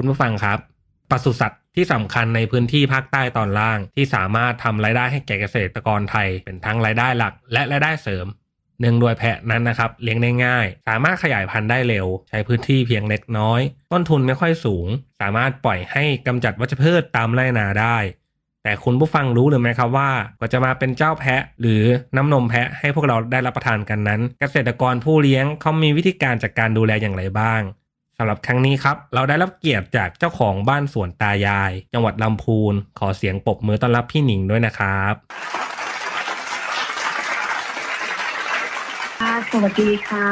คุณผู้ฟังครับปศุสัตว์ที่สำคัญในพื้นที่ภาคใต้ตอนล่าง ที่สามารถทำรายได้ให้แก่เกษตรกรไทย เป็นทั้งรายได้หลัก และรายได้เสริมเนื่องด้วยแพะนั้นนะครับเลี้ยงได้ง่าย สามารถขยายพันธุ์ได้เร็ว ใช้พื้นที่เพียงเล็กน้อย ต้นทุนไม่ค่อยสูง สามารถปล่อยให้กำจัดวัชพืชตามไรนาได้ แต่คุณผู้ฟังรู้หรือไม่ครับว่ากว่าจะมาเป็นเจ้าแพะ หรือน้ำนมแพะให้พวกเราได้รับประทานกันนั้น เกษตรกรผู้เลี้ยงเขามีวิธีการจัดกการดูแลอย่างไรบ้าง สำหรับครั้งนี้ครับ เราได้รับเกียรติจากเจ้าของบ้านสวนตายาย จังหวัดลำพูน ขอเสียงปรบมือต้อนรับพี่หนิงด้วยนะครับ ค่ะสวัสดีค่ะ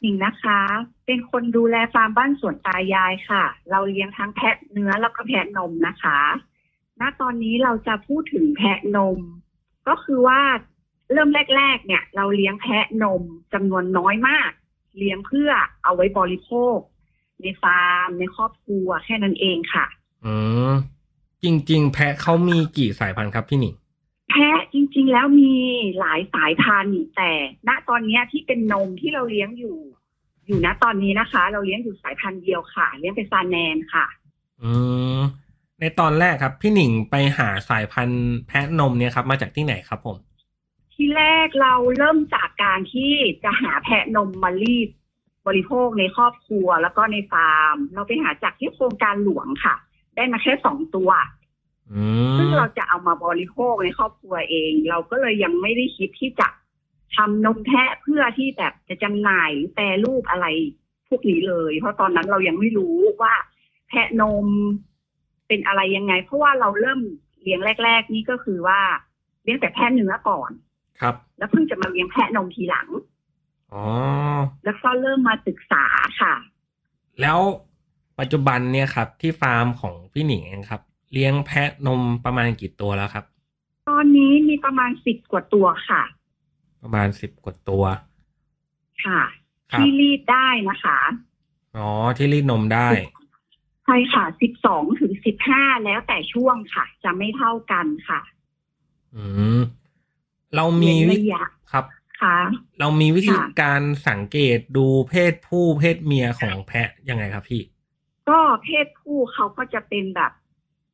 หนิงนะคะ เป็นคนดูแลฟาร์มบ้านสวนตายายค่ะ เราเลี้ยงทั้งแพะเนื้อแล้วก็แพะนมนะคะ ณตอนนี้เราจะพูดถึงแพะนม ก็คือว่าเริ่มแรก ๆ เนี่ย เราเลี้ยงแพะนมจำนวนน้อยมาก เลี้ยงเพื่อเอาไว้บริโภค ในฟาร์ม ในครอบครัวแค่นั้นเองค่ะ อืมจริง ๆ แพะเขามีกี่สายพันธุ์ครับพี่หนิงแพะจริง ๆ แล้วมีหลายสายพันธุ์แต่ ณตอนเนี้ยที่เป็นนมที่เราเลี้ยงอยู่ อยู่ณตอนนี้นะคะ เราเลี้ยงอยู่สายพันธุ์เดียวค่ะ เลี้ยงเป็นซาแนนค่ะ อืมในตอนแรกครับ พี่หนิงไปหาสายพันธุ์แพะนมเนี่ยครับ มาจากที่ไหนครับผม ที่แรกเราเริ่มจากการที่จะหาแพะนมมารีดบริโภคในครอบครัวแล้วก็ในฟาร์ม เราไปหาจากที่โครงการหลวงค่ะ ได้มาแค่สองตัวอืซึ่งมเราจะเอามาบริโภคในครอบครัวเอง เราก็เลยยังไม่ได้คิดที่จะทำนมแพะเพื่อที่แบบจะจำหน่ายหรือแปรรูปอะไรพวกนี้เลย เพราะตอนนั้นเรายังไม่รู้ว่า แพะนมเป็นอะไรยังไง เพราะว่าเราเริ่มเลี้ยงแรก ๆ นี่ก็คือว่าเลี้ยงแต่แพะเนื้อก่อน ครับ แล้วเพิ่งจะมาเลี้ยงแพะนมทีหลังอ๋อแล้วก็เริ่มมาศึกษาค่ะ แล้วปัจจุบันเนี่ยครับ ที่ฟาร์มของพี่หนิงเองครับ เลี้ยงแพะนมประมาณกี่ตัวแล้วครับ ตอนนี้มีประมาณสิบกว่าตัวค่ะ ประมาณสิบกว่าตัว ค่ะครับที่รีดได้นะคะอ๋อที่รีดนมได้ใช่ค่ะสิบสองถึงสิบห้าแล้วแต่ช่วงค่ะ จะไม่เท่ากันค่ะ อืม เรามีเว้วินระยะครับค่ะเรามีวิธีค่ะการสังเกตดูเพศผู้เพศเมียของแพะยังไงครับพี่ ก็เพศผู้เขาก็จะเป็นแบบ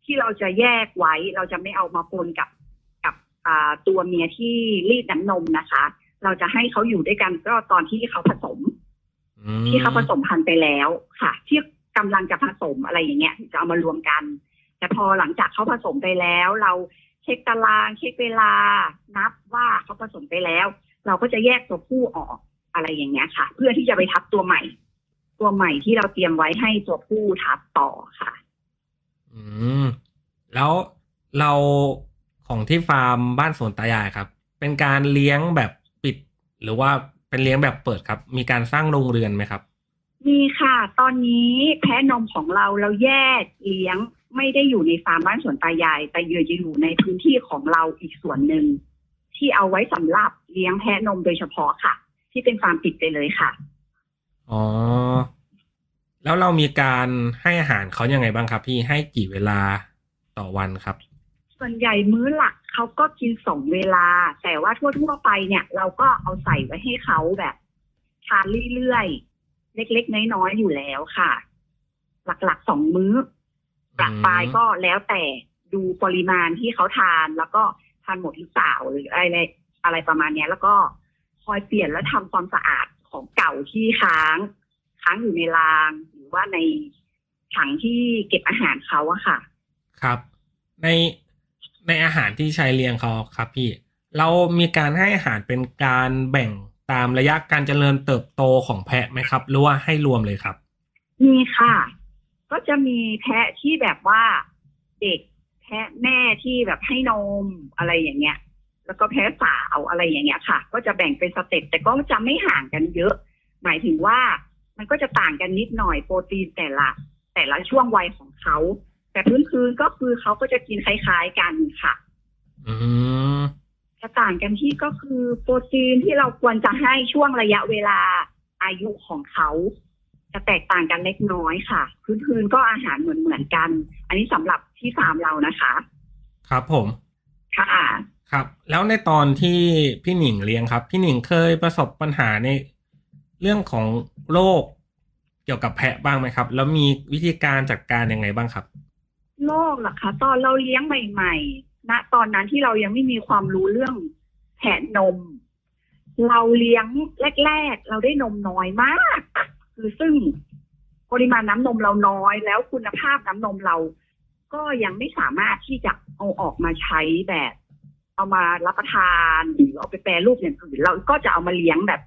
ที่เราจะแยกไว้ เราจะไม่เอามาปนกับกับอ่าตัวเมียที่รีดน้ำนมนะคะ เราจะให้เขาอยู่ด้วยกันก็ตอนที่เขาผสมอืมที่เขาผสมพันธุ์ไปแล้วค่ะ ที่กำลังจะผสมอะไรอย่างเงี้ยถึงจะเอามารวมกัน แต่พอหลังจากเขาผสมไปแล้ว เรา เช็คตาราง เช็คเวลา นับว่าเขาผสมไปแล้ว เราก็จะแยกตัวผู้ออกอะไรอย่างเงี้ยค่ะ เพื่อที่จะไปทับตัวใหม่ ตัวใหม่ที่เราเตรียมไว้ให้ตัวผู้ทับต่อค่ะ อืม แล้วเราของที่ฟาร์มบ้านสวนตายายครับ เป็นการเลี้ยงแบบปิด หรือว่าเป็นเลี้ยงแบบเปิดครับ มีการสร้างโรงเรือนไหมครับมีค่ะ ตอนนี้แพะนมของเราเราแยกเลี้ยง ไม่ได้อยู่ในฟาร์มบ้านสวนตายาย แต่อยู่จะอยู่ในพื้นที่ของเราอีกส่วนหนึ่ง ที่เอาไว้สำหรับเลี้ยงแพะนมโดยเฉพาะค่ะ ที่เป็นฟาร์มปิดไปเลยค่ะอ๋อแล้วเรามีการให้อาหารเขายังไงบ้างครับพี่ให้กี่เวลาต่อวันครับ ส่วนใหญ่มื้อหลักเขาก็กินสองเวลา แต่ว่าทั่วๆไปเนี่ย เราก็เอาใส่ไว้ให้เขาแบบทานเรื่อยๆเล็กๆน้อยๆอยู่แล้วค่ะ หลักๆสองมื้อ ประปรายก็แล้วแต่ดูปริมาณที่เขาทานแล้วก็ทานหมดหรือเปล่าหรืออะไรอะไรประมาณเนี้ยแล้วก็คอยเปลี่ยนและทำความสะอาดของเก่าที่ค้าง ค้างอยู่ในราง หรือว่าในถังที่เก็บอาหารเขาอะค่ะ ครับ ในในอาหารที่ใช้เลี้ยงเขาครับพี่ เรามีการให้อาหารเป็นการแบ่งตามระยะการเจริญเติบโตของแพะไหมครับ หรือว่าให้รวมเลยครับ มีค่ะต ก็จะมีแพะที่แบบว่าเด็กแพะแม่ที่แบบให้นมอะไรอย่างเงี้ย แล้วก็แพะสาวอะไรอย่างเงี้ยค่ะ ก็จะแบ่งเป็นสเต็ปแต่ก็จะไม่ห่างกันเยอะ หมายถึงว่ามันก็จะต่างกันนิดหน่อยโปรตีนแต่ละ แต่ละช่วงวัยของเขาแต่พื้นๆก็คือเขาก็จะกินคล้ายๆกันค่ะอืมจะต่างกันที่ก็คือโปรตีนที่เราควรจะให้ช่วงระยะเวลาอายุของเขา จะแตกต่างกันเล็กน้อยค่ะ พื้นๆก็อาหารเหมือนเหมือนๆกัน อันนี้สำหรับที่ฟาร์มเรานะคะ ครับผม ค่ะ ครับ แล้วในตอนที่พี่หนิงเลี้ยงครับ พี่หนิงเคยประสบปัญหาในเรื่องของโรคเกี่ยวกับแพะบ้างไหมครับ แล้วมีวิธีการจัดการยังไงบ้างครับโรคเหรอคะ ตอนเราเลี้ยงใหม่ๆณตอนนั้นที่เรายังไม่มีความรู้เรื่องแผะนม เราเลี้ยงแรก ๆ เราได้นมน้อยมาก คือซึ่งปริมาณน้ำนมเราน้อย แล้วคุณภาพน้ำนมเรา ก็ยังไม่สามารถที่จะเอาออกมาใช้แบบ เอามารับประทานหรือเอาไปแปรรูปอย่างอื่นเราก็จะเอามาเลี้ยงแบบ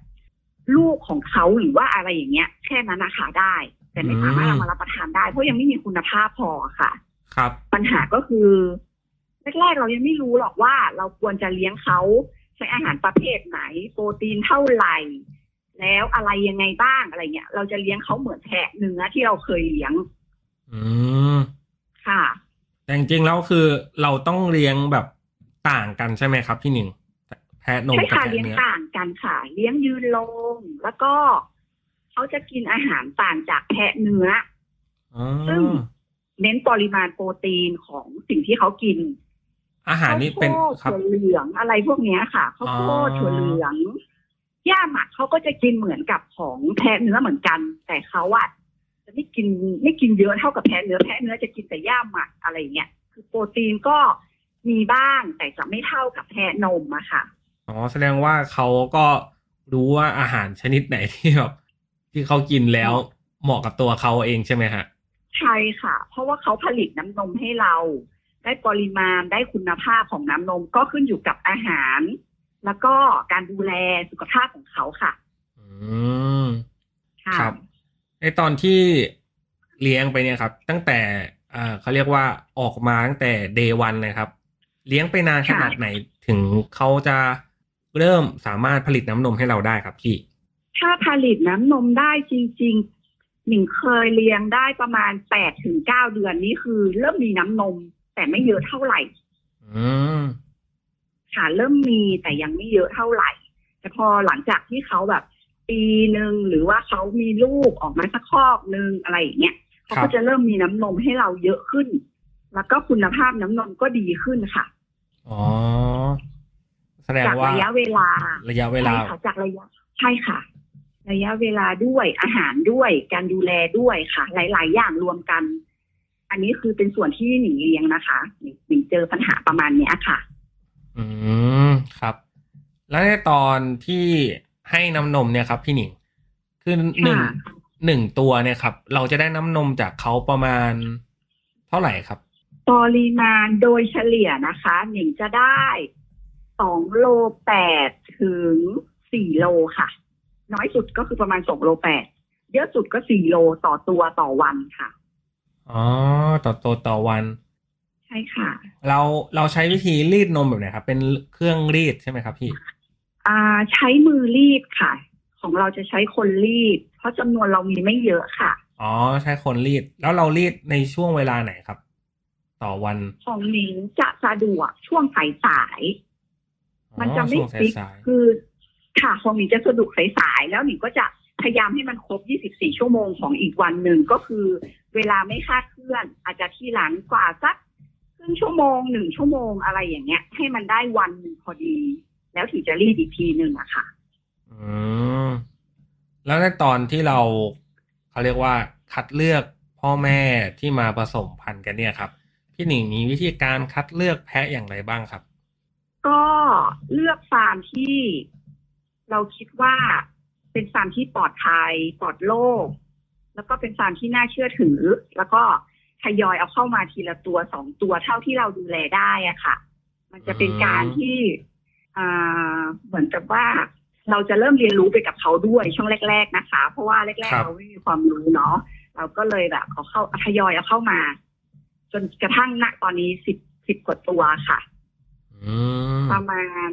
ลูกของเขาหรือว่าอะไรอย่างเงี้ย แค่นั้นนะคะได้ แต่ไม่สามารถเอามารับประทานได้เพราะยังไม่มีคุณภาพพอค่ะ ครับ ปัญหาก็คือแรกๆเรายังไม่รู้หรอกว่าเราควรจะเลี้ยงเขาใช้อาหารประเภทไหน โปรตีนเท่าไหร่ แล้วอะไรยังไงบ้างอะไรเงี้ย เราจะเลี้ยงเขาเหมือนแพะเนื้อที่เราเคยเลี้ยง อืมค่ะ แต่จริงๆแล้วคือเราต้องเลี้ยงแบบต่างกันใช่ไหมครับพี่หนิงแพะนมใช่กับค่ะแพะเลี้ยงเนื้อต่างกันค่ะ เลี้ยงยืนลง แล้วก็เขาจะกินอาหารต่างจากแพะเนื้ออ๋อซึ่งเน้นปริมาณโปรตีนของสิ่งที่เขากิน อาหารนี้เป็นข้าวโพดครับถั่วเหลืองอะไรพวกเนี้ยค่ะข้าวโพดอ๋อถั่วเหลือง หญ้าหมักเขาก็จะกินเหมือนกับของแพะเนื้อเหมือนกัน แต่เขาอะจะไม่กินไม่กินเยอะเท่ากับแพะเนื้อแพะเนื้อจะกินแต่หญ้าหมักอะไรอย่างเงี้ยคือโปรตีนก็มีบ้างแต่จะไม่เท่ากับแพะนมอะค่ะอ๋อแสดงว่าเขาก็รู้ว่าอาหารชนิดไหนที่แบบที่เขากินแล้วเหมาะกับตัวเขาเองใช่ไหมฮะใช่ค่ะ เพราะว่าเขาผลิตน้ำนมให้เรา ได้ปริมาณได้คุณภาพของน้ำนมก็ขึ้นอยู่กับอาหาร แล้วก็การดูแลสุขภาพของเขาค่ะ อืมค่ะครับในตอนที่เลี้ยงไปเนี่ยครับ ตั้งแต่อ่าเขาเรียกว่าออกมาตั้งแต่เดวันเลยครับ เลี้ยงไปนานขนาดไหนถึงเขาจะเริ่มสามารถผลิตน้ำนมให้เราได้ครับพี่ ถ้าผลิตน้ำนมได้จริงๆหนิงเคยเลี้ยงได้ประมาณแปดถึงเก้าเดือนนี่คือ เริ่มมีน้ำนม แต่ไม่เยอะเท่าไหร่ อืม ค่ะเริ่มมีแต่ยังไม่เยอะเท่าไหร่ แต่พอหลังจากที่เขาแบบปีหนึ่งหรือว่าเขามีลูกออกมาสักคอกหนึ่งอะไรอย่างเงี้ยเขาครัก็บจะเริ่มมีน้ำนมให้เราเยอะขึ้น แล้วก็คุณภาพน้ำนมก็ดีขึ้นค่ะอ๋อแสดงจากว่าระยะเวลา ระยะเวลาใช่ค่ะจากระยะใช่ค่ะ ระยะเวลาด้วยอาหารด้วยการดูแลด้วยค่ะ หลาย ๆ อย่างรวมกัน อันนี้คือเป็นส่วนที่หนิงเลี้ยงนะคะหนิงหนิงเจอปัญหาประมาณเนี้ยค่ะ อืมครับ แล้วในตอนที่ให้น้ำนมเนี่ยครับ พี่หนิงคือหนึ่งค่ะหนึ่งตัวเนี่ยครับ เราจะได้น้ำนมจากเขาประมาณเท่าไหร่ครับปริมาณโดยเฉลี่ยนะคะหนิงจะได้สองโลแปดถึงสี่โลค่ะ น้อยสุดก็คือประมาณสองโลแปดเยอะสุดก็สี่โลต่อตัวต่อวันค่ะอ๋อต่อตัวต่อวัน ใช่ค่ะ เราเราใช้วิธีรีดนมแบบไหนครับ เป็นเครื่องรีดใช่ไหมครับพี่ อ่าใช้มือรีดค่ะ ของเราจะใช้คนรีด เพราะจำนวนเรามีไม่เยอะค่ะ อ๋อใช้คนรีด แล้วเรารีดในช่วงเวลาไหนครับ ต่อวันของหนิงจะสะดวกช่วงสายสายๆมันจะไม่ช่วงฟิกสายคือค่ะของหนิงจะสะดวกสายสายๆแล้วหนิงก็จะพยายามให้มันครบ 24 ชั่วโมงของอีกวันหนึ่งก็คือ เวลาไม่คลาดเคลื่อน อาจจะที่หลังกว่าสัก ครึ่งชั่วโมงหนึ่งชั่วโมงอะไรอย่างเงี้ย ให้มันได้วันหนึ่งพอดี แล้วถึงจะรีดอีกทีหนึ่งอะค่ะๆอืมแล้วในตอนที่เราเขาเรียกว่าคัดเลือกพ่อแม่ที่มาผสมพันธุ์กันเนี่ยครับ พี่หนิงมีวิธีการคัดเลือกแพะอย่างไรบ้างครับ ก็เลือกฟาร์มที่เราคิดว่าเป็นฟาร์มที่ปลอดภัยปลอดโรคแล้วก็เป็นฟาร์มที่น่าเชื่อถือ แล้วก็ ทยอยเอาเข้ามาทีละตัวสองตัวเท่าที่เราดูแลได้อะค่ะ มันจะเป็นการที่อ่าเหมือนกับว่าเราจะเริ่มเรียนรู้ไปกับเขาด้วยช่วงแรก ๆนะคะ เพราะว่าแรกครัๆบเราไม่มีความรู้เนาะเราก็เลยแบบเขาเข้าทยอยเอาเข้ามา จนกระทั่งณตอนนี้สิบสิบกว่าตัวค่ะอืมประมาณ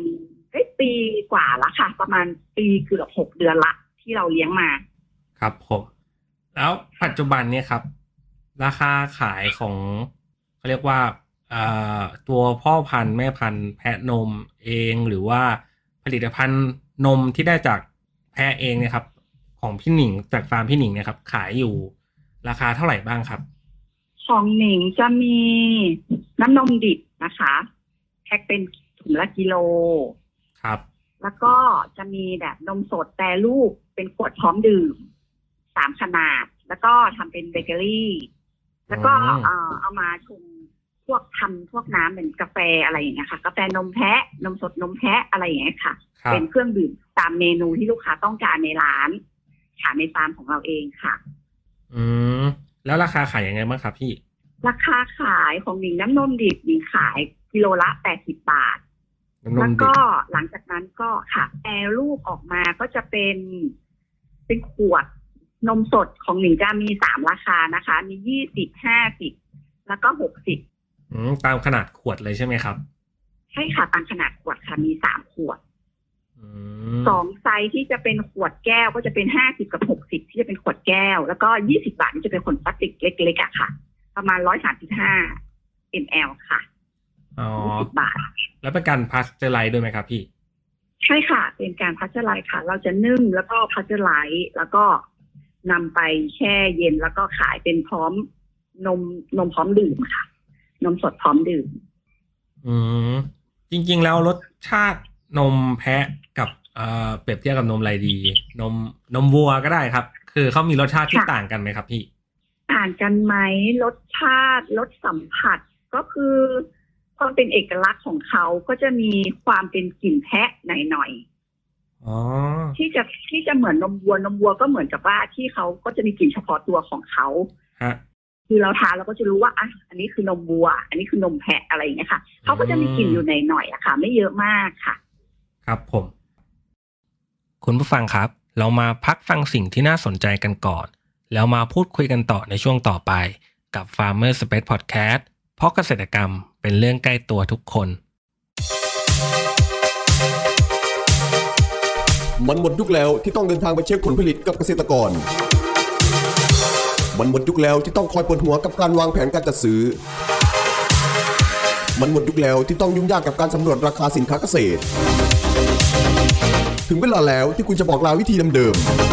เอ้ยปีกว่าละค่ะ ประมาณปีเกือบหกเดือนละที่เราเลี้ยงมา ครับผมแล้วปัจจุบันเนี่ยครับ ราคาขายของเขาเรียกว่าเอ่อตัวพ่อพันธุ์แม่พันธุ์แพะนมเองหรือว่าผลิตภัณฑ์นมที่ได้จากแพะเองเนี่ยครับ ของพี่หนิงจากฟาร์มพี่หนิงเนี่ยครับ ขายอยู่ราคาเท่าไหร่บ้างครับ ของหนิงจะมีน้ำนมดิบนะคะแพ็คเป็นถุงละกิโลครับ แล้วก็จะมีแบบนมสดแปรรูปเป็นขวดพร้อมดื่มสามขนาด แล้วก็ทำเป็นเบเกอรี่ แล้วก็อ๋อเอ่อเอามาชงพวกทำพวกน้ำเป็นกาแฟอะไรอย่างเงี้ยค่ะ กาแฟนมแพะ นมสดนมแพะอะไรอย่างเงี้ยค่ะครับเป็นเครื่องดื่มตามเมนูที่ลูกค้าต้องการในร้านขายในฟาร์มของเราเองค่ะ อืมแล้วราคาขายยังไงบ้างครับพี่ ราคาขายของหนิงน้ำนมดิบหนิงขายกิโลละแปดสิบบาทน้ำนแล้มวดิก็บหลังจากนั้นก็ค่ะแปรรูปออกมาก็จะเป็นเป็นขวด นมสดของหนิงจะมีสามราคานะคะ มียี่สิบห้าสิบแล้วก็หกสิบอืมตามขนาดขวดเลยใช่ไหมครับ ใช่ค่ะตามขนาดขวดค่ะมีสามขวดอืมสองไซส์ที่จะเป็นขวดแก้วก็จะเป็นห้าสิบกับหกสิบที่จะเป็นขวดแก้ว แล้วก็ยี่สิบบาทนี่จะเป็นขวดพลาสติกเล็กๆอะค่ะ ประมาณร้อยสามสิบห้า ml ค่ะอ๋อยี่สิบบาท แล้วเป็นการพาสเจอร์ไรส์ด้วยไหมครับพี่ ใช่ค่ะ เป็นการพาสเจอร์ไรส์ค่ะ เราจะนึ่งแล้วก็พาสเจอร์ไรส์แล้วก็ นำไปแช่เย็นแล้วก็ขายเป็นพร้อมนมนมพร้อมดื่มค่ะ นมสดพร้อมดื่ม อืมจริง ๆ แล้วรสชาตินมแพะกับเอ่อเปรียบเทียบกับนมอะไรดี นมนมวัวก็ได้ครับ คือเขามีรสชาติที่ค่ะต่างกันไหมครับพี่ ต่างกันไหมรสชาติรสสัมผัสก็คือความเป็นเอกลักษณ์ของเขาก็จะมีความเป็นกลิ่นแพะหน่อยๆอ๋อ ที่จะที่จะเหมือนนมวัวนมวัวก็เหมือนกับว่าที่เขาก็จะมีกลิ่นเฉพาะตัวของเขาฮะคือเราทานเราก็จะรู้ว่าอะอันนี้คือนมวัว อันนี้คือนมแพะอะไรอย่างเงี้ยค่ะเขาก็จะมีกลิ่นอยู่ในหน่อยๆอะค่ะ ไม่เยอะมากค่ะ ครับผม คุณผู้ฟังครับ เรามาพักฟังสิ่งที่น่าสนใจกันก่อน แล้วมาพูดคุยกันต่อในช่วงต่อไป กับ Farmer Space Podcast เพราะเกษตรกรรมเป็นเรื่องใกล้ตัวทุกคน มันหมดยุคแล้วที่ต้องเดินทางไปเช็คผลผลิตกับเกษตรกร มันหมดยุคแล้วที่ต้องคอยปวดหัวกับการวางแผนการจัดซื้อ มันหมดยุคแล้วที่ต้องยุ่งยากกับการสำรวจราคาสินค้าเกษตร ถึงเวลาแล้วที่คุณจะบอกลาวิธีเดิมๆ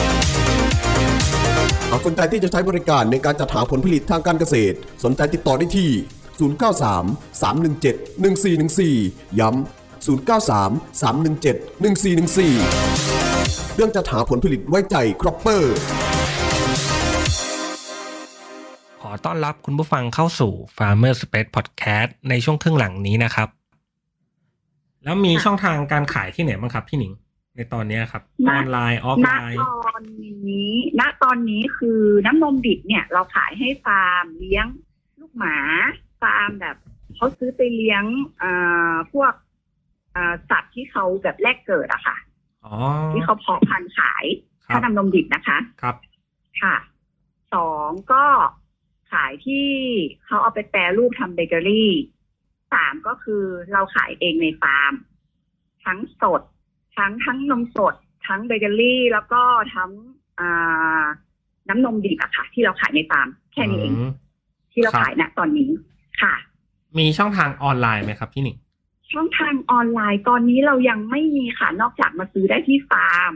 หากสนใจที่จะใช้บริการในการจัดหาผลผลิตทางการเกษตร สนใจติดต่อได้ที่ 093 317 1414 ย้ำ 093 317 1414 เรื่องจัดหาผลผลิตไว้ใจCropper ขอต้อนรับคุณผู้ฟังเข้าสู่ Farmer Space Podcast ในช่วงครึ่งหลังนี้นะครับ แล้วมีค่ะช่องทางการขายที่ไหนบ้างครับพี่หนิง ในตอนนี้ครับณออนไลน์ออฟณไลน์ตตอนนี้ ณตอนนี้คือน้ำนมดิบเนี่ย เราขายให้ฟาร์มเลี้ยงลูกหมาฟาร์มแบบเขาซื้อไปเลี้ยงอ่าพวกอ่าสัตว์ที่เขาแบบแรกเกิดอะค่ะอ๋อที่เขาเพาะพันธุ์ขายครัถ้าบนำนมดิบนะคะ ครับ ค่ะสองก็ขายที่เขาเอาไปแปรรูปทำเบเกอรี่สามก็คือเราขายเองในฟาร์ม ทั้งสด ทั้งทั้งนมสด ทั้งเบเกอรี่ แล้วก็ทั้งอ่าน้ำนมดิบอะค่ะ ที่เราขายในฟาร์มแค่นี้เองมที่เราครับขายณตอนนี้ค่ะ มีช่องทางออนไลน์ไหมครับพี่หนิงช่องทางออนไลน์ตอนนี้เรายังไม่มีค่ะ นอกจากมาซื้อได้ที่ฟาร์ม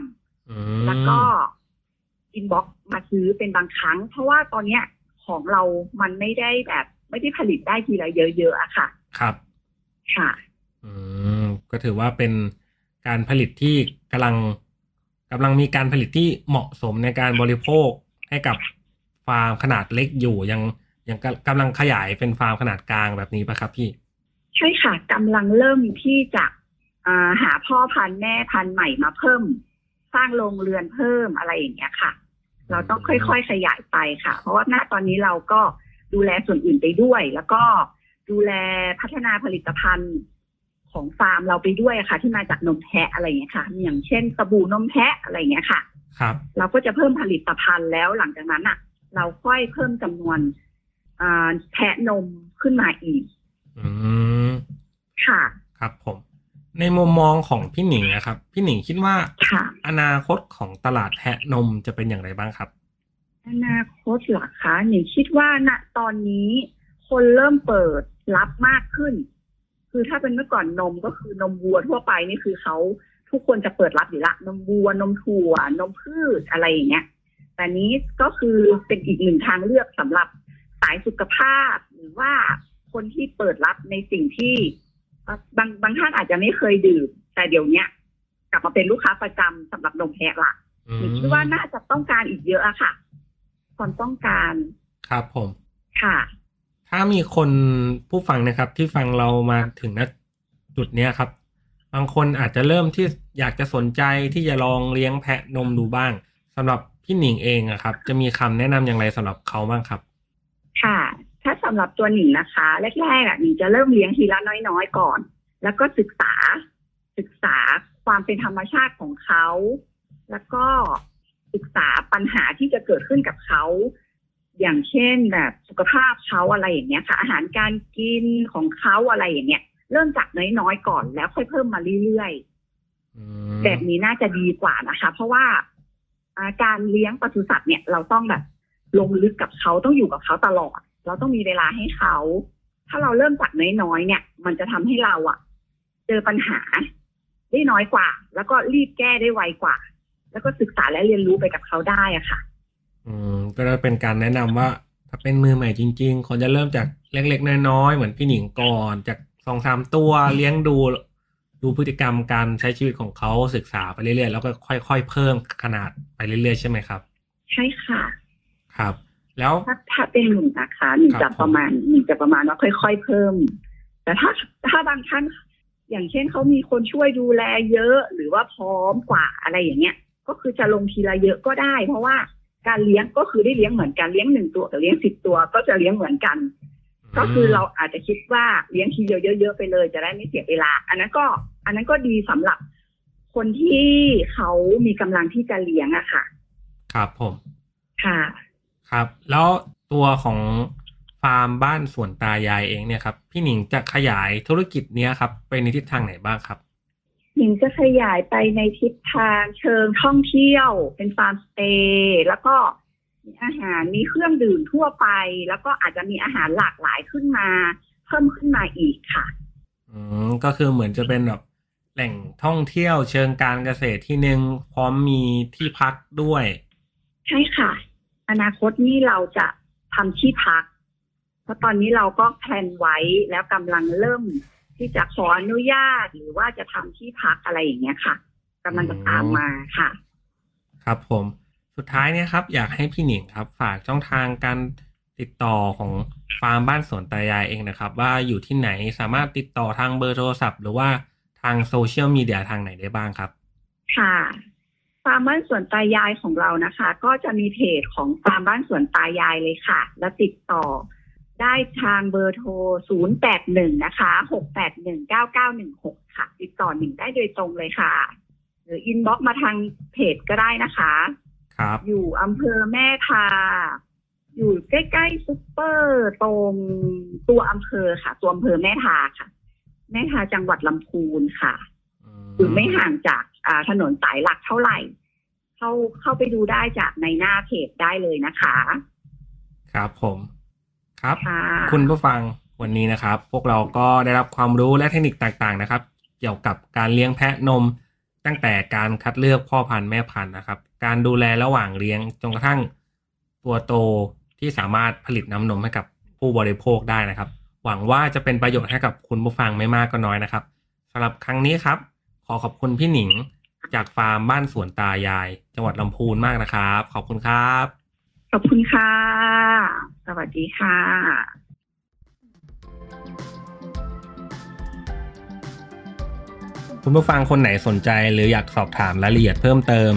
อืมแล้วก็ inbox มาซื้อเป็นบางครั้ง เพราะว่าตอนเนี้ยของเรามันไม่ได้แบบ ไม่ได้ผลิตได้ทีละเยอะๆอะค่ะ ครับ ค่ะ อืมก็ถือว่าเป็น การผลิตที่กำลังกำลังมีการผลิตที่เหมาะสมในการบริโภคให้กับฟาร์มขนาดเล็กอยู่ยังยังกำกำลังขยายเป็นฟาร์มขนาดกลางแบบนี้ปะครับพี่ ใช่ค่ะกำลังเริ่มที่จะหาพ่อพันธุ์แม่พันธุ์ใหม่มาเพิ่ม สร้างโรงเรือนเพิ่มอะไรอย่างเงี้ยค่ะ เราต้องค่อยๆขยายไปค่ะ เพราะว่าณตอนนี้เราก็ดูแลส่วนอื่นไปด้วย แล้วก็ดูแลพัฒนาผลิตภัณฑ์ ของฟาร์มเราไปด้วยค่ะ ที่มาจากนมแพะอะไรอย่างเงี้ยค่ะ อย่างเช่นสบู่นมแพะอะไรอย่างเงี้ยค่ะ ครับ เราก็จะเพิ่มผลิตภัณฑ์แล้วหลังจากนั้นอะ เราค่อยเพิ่มจำนวนอ่าแพะนมขึ้นมาอีก อืมค่ะ ครับผม ในมุมมองของพี่หนิงนะครับ พี่หนิงคิดว่าค่ะอนาคตของตลาดแพะนมจะเป็นอย่างไรบ้างครับ อนาคตเหรอคะหนิงคิดว่าณตอนนี้คนเริ่มเปิดรับมากขึ้น คือถ้าเป็นเมื่อก่อนนมก็คือนมวัวทั่วไปนี่คือเขาทุกคนจะเปิดรับอยู่ละนมวัวนมถั่วนมพืชอะไรอย่างเงี้ยแต่นี้ก็คือเป็นอีกหนึ่งทางเลือกสำหรับสายสุขภาพ หรือว่าคนที่เปิดรับในสิ่งที่เอ่อบางบางท่านอาจจะไม่เคยดื่ม แต่เดี๋ยวเนี้ย กลับมาเป็นลูกค้าประจำสำหรับนมแพะละอืหนูมคิดว่าน่าจะต้องการอีกเยอะอะค่ะ ความต้องการ ครับผม ค่ะ ถ้ามีคนผู้ฟังนะครับ ที่ฟังเรามาถึงณจุดเนี้ยครับ บางคนอาจจะเริ่มที่อยากจะสนใจที่จะลองเลี้ยงแพะนมดูบ้างสำหรับพี่หนิงเองอะครับ จะมีคำแนะนำอย่างไรสำหรับเขาบ้างครับ ค่ะ ถ้าสำหรับตัวหนิงนะคะแรกๆอะหนิงจะเริ่มเลี้ยงทีละน้อยๆก่อน แล้วก็ศึกษาศึกษาความเป็นธรรมชาติของเขา แล้วก็ศึกษาปัญหาที่จะเกิดขึ้นกับเขา อย่างเช่นแบบสุขภาพเขาอะไรอย่างเงี้ยค่ะ อาหารการกินของเขาอะไรอย่างเงี้ย เริ่มจากน้อยๆก่อนแล้วค่อยเพิ่มมาเรื่อยๆอืมแบบนี้น่าจะดีกว่านะคะ เพราะว่าอ่าการเลี้ยงปศุสัตว์เนี่ย เราต้องแบบลงลึกกับเขาต้องอยู่กับเขาตลอด เราต้องมีเวลาให้เขา ถ้าเราเริ่มจากน้อยๆเนี่ย มันจะทำให้เราอะเจอปัญหาได้น้อยกว่า แล้วก็รีบแก้ได้ไวกว่า แล้วก็ศึกษาและเรียนรู้ไปกับเขาได้อะค่ะ อืมก็จะเป็นการแนะนำว่า ถ้าเป็นมือใหม่จริง ๆควรจะเริ่มจากเล็กๆน้อยๆเหมือนพี่หนิงก่อน จากสองสามตัวเลี้ยงดู ดูพฤติกรรมการใช้ชีวิตของเขาศึกษาไปเรื่อยๆแล้วก็ค่อยๆเพิ่มขนาดไปเรื่อยๆใช่ไหมครับ ใช่ค่ะ ครับ แล้วถ้าถ้าเป็นหนึ่งนะคะหนึ่งครัจะบผมประมาณหนึ่งจะประมาณว่าค่อย ๆ เพิ่ม แต่ถ้าถ้าบางท่านอย่างเช่นเขามีคนช่วยดูแลเยอะหรือว่าพร้อมกว่าอะไรอย่างเงี้ย ก็คือจะลงทีละเยอะก็ได้ เพราะว่า การเลี้ยงก็คือได้เลี้ยงเหมือนกันเลี้ยงหนึ่งตัวกับเลี้ยงสิบตัวก็จะเลี้ยงเหมือนกัน ก็คือเราอาจจะคิดว่าเลี้ยงทีเดียวเยอะๆไปเลย จะได้ไม่เสียเวลา อันนั้นก็ อันนั้นก็ดีสำหรับคนที่เขามีกำลังที่จะเลี้ยงอะค่ะ ครับผม ค่ะ ครับ แล้วตัวของฟาร์มบ้านสวนตายายเองเนี่ยครับ พี่หนิงจะขยายธุรกิจเนี้ยครับ ไปในทิศทางไหนบ้างครับ หนิงจะขยายไปในทิศทางเชิงท่องเที่ยว เป็นฟาร์มสเตย์แล้วก็มีอาหารมีเครื่องดื่มทั่วไป แล้วก็อาจจะมีอาหารหลากหลายขึ้นมา เพิ่มขึ้นมาอีกค่ะ อืมก็คือเหมือนจะเป็นแบบแหล่งท่องเที่ยวเชิงการเกษตรที่หนึ่งพร้อมมีที่พักด้วย ใช่ค่ะ อนาคตนี้เราจะทำที่พัก เพราะตอนนี้เราก็ plan ไว้แล้วกำลังเริ่ม ที่จะขออนุญาตหรือว่าจะทำที่พักอะไรอย่างเงี้ยค่ะกำลังจะตามมาค่ะ ครับผมสุดท้ายเนี่ยครับ อยากให้พี่หนิงครับ ฝากช่องทางการติดต่อของฟาร์มบ้านสวนตายายเองนะครับ ว่าอยู่ที่ไหนสามารถติดต่อทางเบอร์โทรศัพท์ หรือว่าทางโซเชียลมีเดียทางไหนได้บ้างครับ ค่ะฟาร์มบ้านสวนตายายของเรานะคะ ก็จะมีเพจของฟาร์มบ้านสวนตายายเลยค่ะ แล้วติดต่อ ได้ทางเบอร์โทร 081 นะคะ 6819916 ค่ะ ติดต่อหนิงได้โดยตรงเลยค่ะ หรือ inbox มาทางเพจก็ได้นะคะ ครับ อยู่อำเภอแม่ทา อยู่ใกล้ๆซุปเปอร์ตรงตัวอำเภอค่ะ ตัวอำเภอแม่ทาค่ะ แม่ทาจังหวัดลำพูนค่ะอยู่ไม่ห่างจากอ่าถนนสายหลักเท่าไหร่ เข้าเข้าไปดูได้จากในหน้าเพจได้เลยนะคะ ครับผม ครับค่ะคุณผู้ฟังวันนี้นะครับ พวกเราก็ได้รับความรู้และเทคนิคต่างๆนะครับ เกี่ยวกับการเลี้ยงแพะนม ตั้งแต่การคัดเลือกพ่อพันธุ์แม่พันธุ์นะครับ การดูแลระหว่างเลี้ยงจนกระทั่งตัวโตที่สามารถผลิตน้ำนมให้กับผู้บริโภคได้นะครับ หวังว่าจะเป็นประโยชน์ให้กับคุณผู้ฟังไม่มากก็น้อยนะครับสำหรับครั้งนี้ครับ ขอขอบคุณพี่หนิงจากฟาร์มบ้านสวนตายาย จังหวัดลำพูนมากนะครับ ขอบคุณครับ ขอบคุณค่ะ สวัสดีค่ะคุณผู้ฟังคนไหนสนใจหรืออยากสอบถามรายละเอียดเพิ่มเติม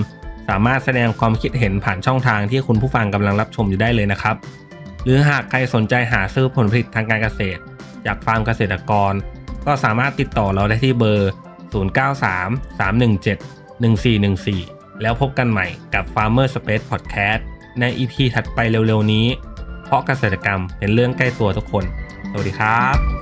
สามารถแสดงความคิดเห็นผ่านช่องทางที่คุณผู้ฟังกำลังรับชมอยู่ได้เลยนะครับ หรือหากใครสนใจหาซื้อผลผลิตทางการเกษตร จากฟาร์มเกษตรกร ก็สามารถติดต่อเราได้ที่เบอร์ 0933171414 แล้วพบกันใหม่กับ Farmer Space Podcast ใน EP ถัดไปเร็วๆนี้ เพราะเกษตรกรรมเป็นเรื่องใกล้ตัวทุกคน สวัสดีครับ